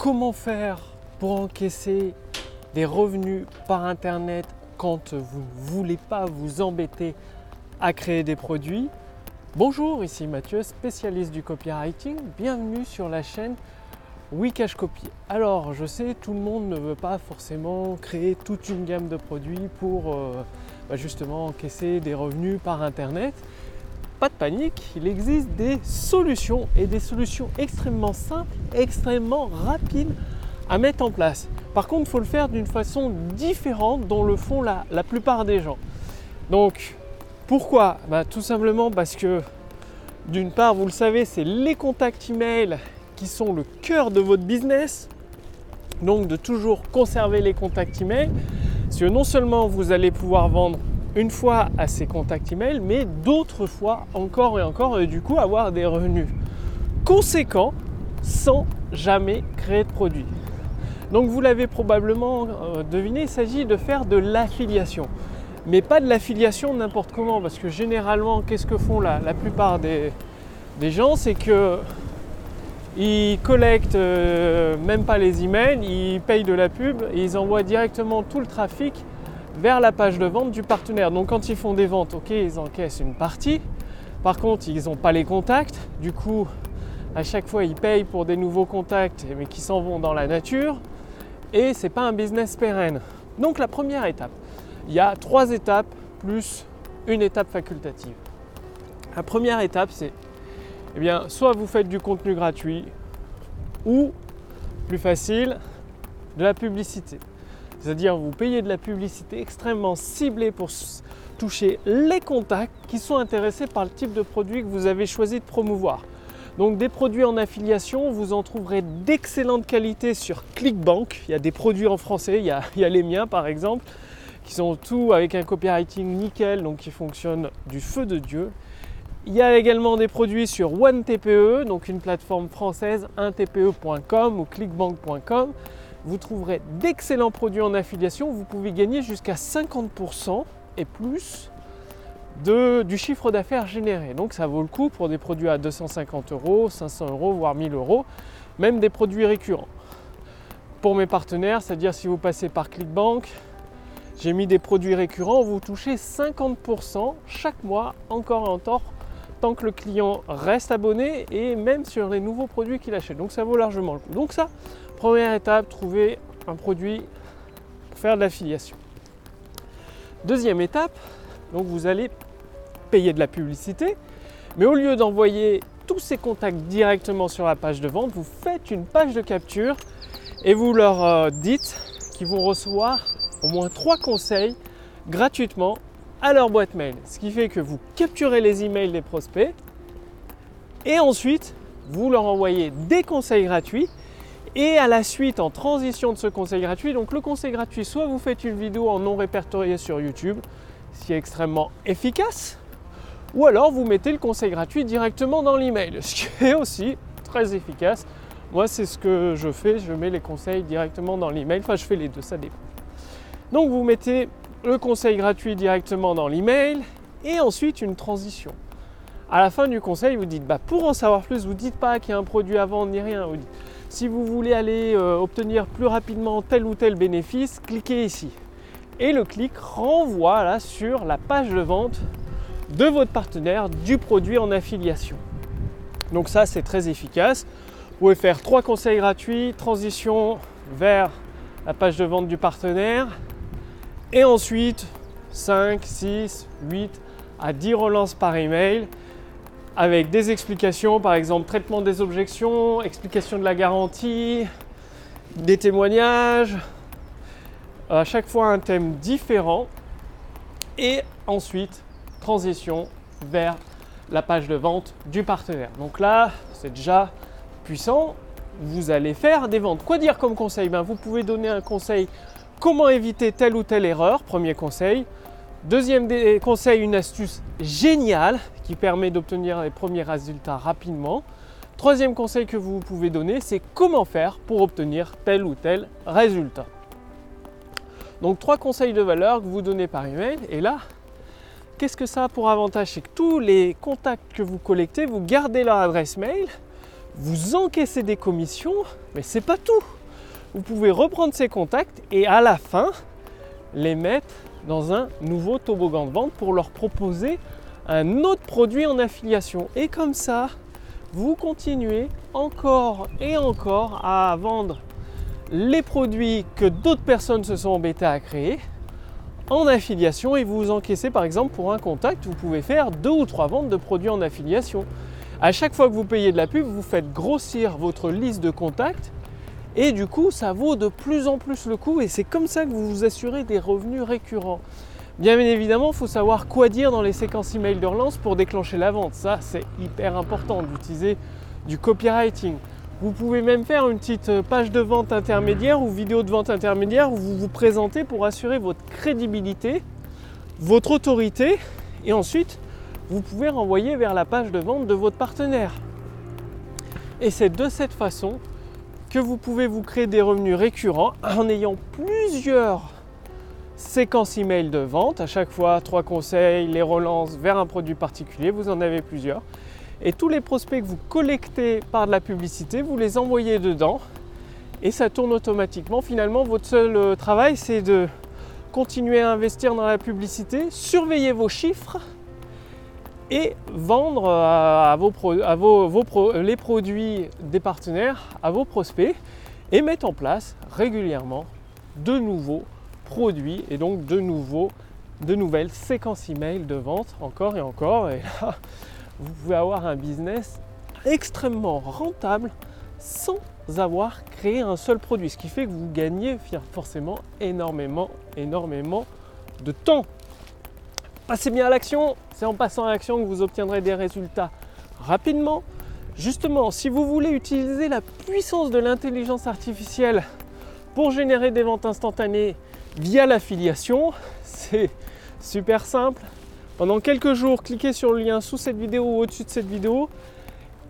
comment faire pour encaisser des revenus par Internet quand vous ne voulez pas vous embêter à créer des produits? Bonjour, ici Mathieu, spécialiste du copywriting. Bienvenue sur la chaîne Wikash Copy. Alors, je sais, tout le monde ne veut pas forcément créer toute une gamme de produits pour euh, bah, justement encaisser des revenus par Internet. Pas de panique, il existe des solutions et des solutions extrêmement simples, extrêmement rapides à mettre en place. Par contre, il faut le faire d'une façon différente dont le font la, plupart des gens. Donc, pourquoi? Bah, Tout simplement parce que, d'une part, vous le savez, c'est les contacts email qui sont le cœur de votre business. Donc, de toujours conserver les contacts email. Parce que non seulement vous allez pouvoir vendre une fois à ces contacts email, mais d'autres fois encore et encore, et du coup avoir des revenus conséquents sans jamais créer de produit. Donc vous l'avez probablement euh, deviné, il s'agit de faire de l'affiliation. Mais pas de l'affiliation n'importe comment, parce que généralement, qu'est-ce que font la, plupart des, gens C'est que ils collectent euh, même pas les emails, ils payent de la pub ils envoient directement tout le trafic vers la page de vente du partenaire. Donc quand ils font des ventes, ok, ils encaissent une partie. Par contre, ils n'ont pas les contacts. Du coup, à chaque fois, ils payent pour des nouveaux contacts, mais qui s'en vont dans la nature et c'est pas un business pérenne. Donc la première étape, il y a trois étapes plus une étape facultative. La première étape, c'est eh bien, soit vous faites du contenu gratuit ou, plus facile, de la publicité. C'est-à-dire vous payez de la publicité extrêmement ciblée pour toucher les contacts qui sont intéressés par le type de produit que vous avez choisi de promouvoir. Donc des produits en affiliation, vous en trouverez d'excellente qualité sur Clickbank. Il y a des produits en français, il y a, les miens par exemple, qui sont tous avec un copywriting nickel, donc qui fonctionnent du feu de Dieu. Il y a également des produits sur OneTPE, donc une plateforme française, 1tpe.com ou clickbank.com. Vous trouverez d'excellents produits en affiliation. Vous pouvez gagner jusqu'à 50% et plus du chiffre d'affaires généré. Donc ça vaut le coup pour des produits à 250 euros, 500 euros, voire 1000 euros, même des produits récurrents. Pour mes partenaires, c'est-à-dire si vous passez par Clickbank, j'ai mis des produits récurrents, vous touchez 50% chaque mois, encore et encore, tant que le client reste abonné et même sur les nouveaux produits qu'il achète. Donc ça vaut largement le coup. Donc ça, première étape, trouver un produit pour faire de l'affiliation. Deuxième étape, donc vous allez payer de la publicité, mais au lieu d'envoyer tous ces contacts directement sur la page de vente, vous faites une page de capture et vous leur euh, dites qu'ils vont recevoir au moins trois conseils gratuitement à leur boîte mail. Ce qui fait que vous capturez les emails des prospects et ensuite vous leur envoyez des conseils gratuits et à la suite, en transition de ce conseil gratuit, donc le conseil gratuit, soit vous faites une vidéo en non répertorié sur YouTube, ce qui est extrêmement efficace, ou alors vous mettez le conseil gratuit directement dans l'email, ce qui est aussi très efficace. Moi, c'est ce que je fais, je mets les conseils directement dans l'email. Enfin, je fais les deux, ça dépend. Donc, vous mettez le conseil gratuit directement dans l'email et ensuite une transition. À la fin du conseil, vous dites bah, pour en savoir plus, vous dites pas qu'il y a un produit à vendre ni rien. Vous dites si vous voulez aller euh, obtenir plus rapidement tel ou tel bénéfice, cliquez ici. Et le clic renvoie là sur la page de vente de votre partenaire du produit en affiliation. Donc ça c'est très efficace. Vous pouvez faire trois conseils gratuits, transition vers la page de vente du partenaire et ensuite 5, 6, 8 à 10 relances par email avec des explications, par exemple traitement des objections, explication de la garantie, des témoignages, à chaque fois un thème différent et ensuite transition vers la page de vente du partenaire. Donc là, c'est déjà puissant. Vous allez faire des ventes. Quoi dire comme conseil? Ben, Vous pouvez donner un conseil comment éviter telle ou telle erreur, premier conseil. Deuxième conseil, une astuce géniale qui permet d'obtenir les premiers résultats rapidement. Troisième conseil que vous pouvez donner, c'est comment faire pour obtenir tel ou tel résultat. Donc trois conseils de valeur que vous donnez par email. Et là, Qu'est-ce que ça a pour avantage? C'est que tous les contacts que vous collectez, vous gardez leur adresse mail, vous encaissez des commissions, mais c'est pas tout. Vous pouvez reprendre ces contacts et à la fin les mettre dans un nouveau toboggan de vente pour leur proposer un autre produit en affiliation. Et comme ça, vous continuez encore et encore à vendre les produits que d'autres personnes se sont embêtées à créer en affiliation et vous encaissez par exemple pour un contact, vous pouvez faire deux ou trois ventes de produits en affiliation. À chaque fois que vous payez de la pub, vous faites grossir votre liste de contacts et du coup, ça vaut de plus en plus le coup et c'est comme ça que vous vous assurez des revenus récurrents. Bien évidemment, il faut savoir quoi dire dans les séquences email de relance pour déclencher la vente. Ça, c'est hyper important d'utiliser du copywriting. Vous pouvez même faire une petite page de vente intermédiaire ou vidéo de vente intermédiaire où vous vous présentez pour assurer votre crédibilité, votre autorité et ensuite vous pouvez renvoyer vers la page de vente de votre partenaire. Et c'est de cette façon que vous pouvez vous créer des revenus récurrents en ayant plusieurs séquences email de vente. À chaque fois, trois conseils, les relances vers un produit particulier, vous en avez plusieurs. Et tous les prospects que vous collectez par de la publicité, vous les envoyez dedans et ça tourne automatiquement. Finalement, votre seul euh, travail, c'est de continuer à investir dans la publicité, surveiller vos chiffres et vendre à, vos, les produits des partenaires à vos prospects et mettre en place régulièrement de nouveaux produits et donc de, de nouvelles séquences email de vente encore et encore. Et là, vous pouvez avoir un business extrêmement rentable sans avoir créé un seul produit. Ce qui fait que vous gagnez forcément énormément, énormément de temps. Passez bien à l'action, c'est en passant à l'action que vous obtiendrez des résultats rapidement. Justement, si vous voulez utiliser la puissance de l'intelligence artificielle pour générer des ventes instantanées via l'affiliation, c'est super simple. Pendant quelques jours, cliquez sur le lien sous cette vidéo ou au-dessus de cette vidéo.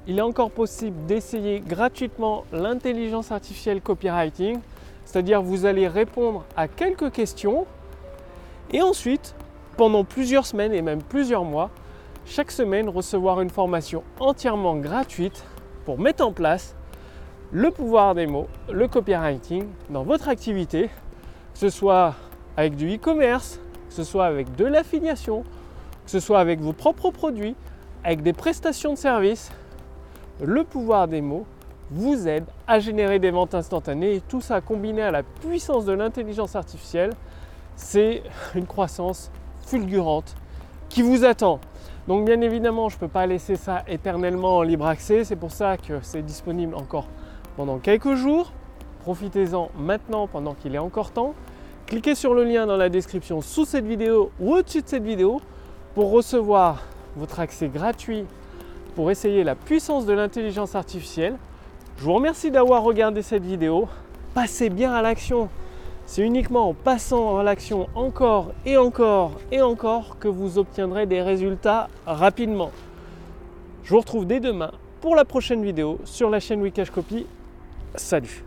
Il est encore possible d'essayer gratuitement l'intelligence artificielle copywriting, c'est-à-dire vous allez répondre à quelques questions et ensuite pendant plusieurs semaines et même plusieurs mois, chaque semaine recevoir une formation entièrement gratuite pour mettre en place le pouvoir des mots, le copywriting dans votre activité, que ce soit avec du e-commerce, que ce soit avec de l'affiliation, que ce soit avec vos propres produits, avec des prestations de services. Le pouvoir des mots vous aide à générer des ventes instantanées et tout ça combiné à la puissance de l'intelligence artificielle, c'est une croissance fulgurante qui vous attend. Donc bien évidemment, je ne peux pas laisser ça éternellement en libre accès. C'est pour ça que c'est disponible encore pendant quelques jours. Profitez-en maintenant pendant qu'il est encore temps. Cliquez sur le lien dans la description sous cette vidéo ou au-dessus de cette vidéo pour recevoir votre accès gratuit pour essayer la puissance de l'intelligence artificielle. Je vous remercie d'avoir regardé cette vidéo. Passez bien à l'action. C'est uniquement en passant à l'action encore et encore et encore que vous obtiendrez des résultats rapidement. Je vous retrouve dès demain pour la prochaine vidéo sur la chaîne Wikash Copy. Salut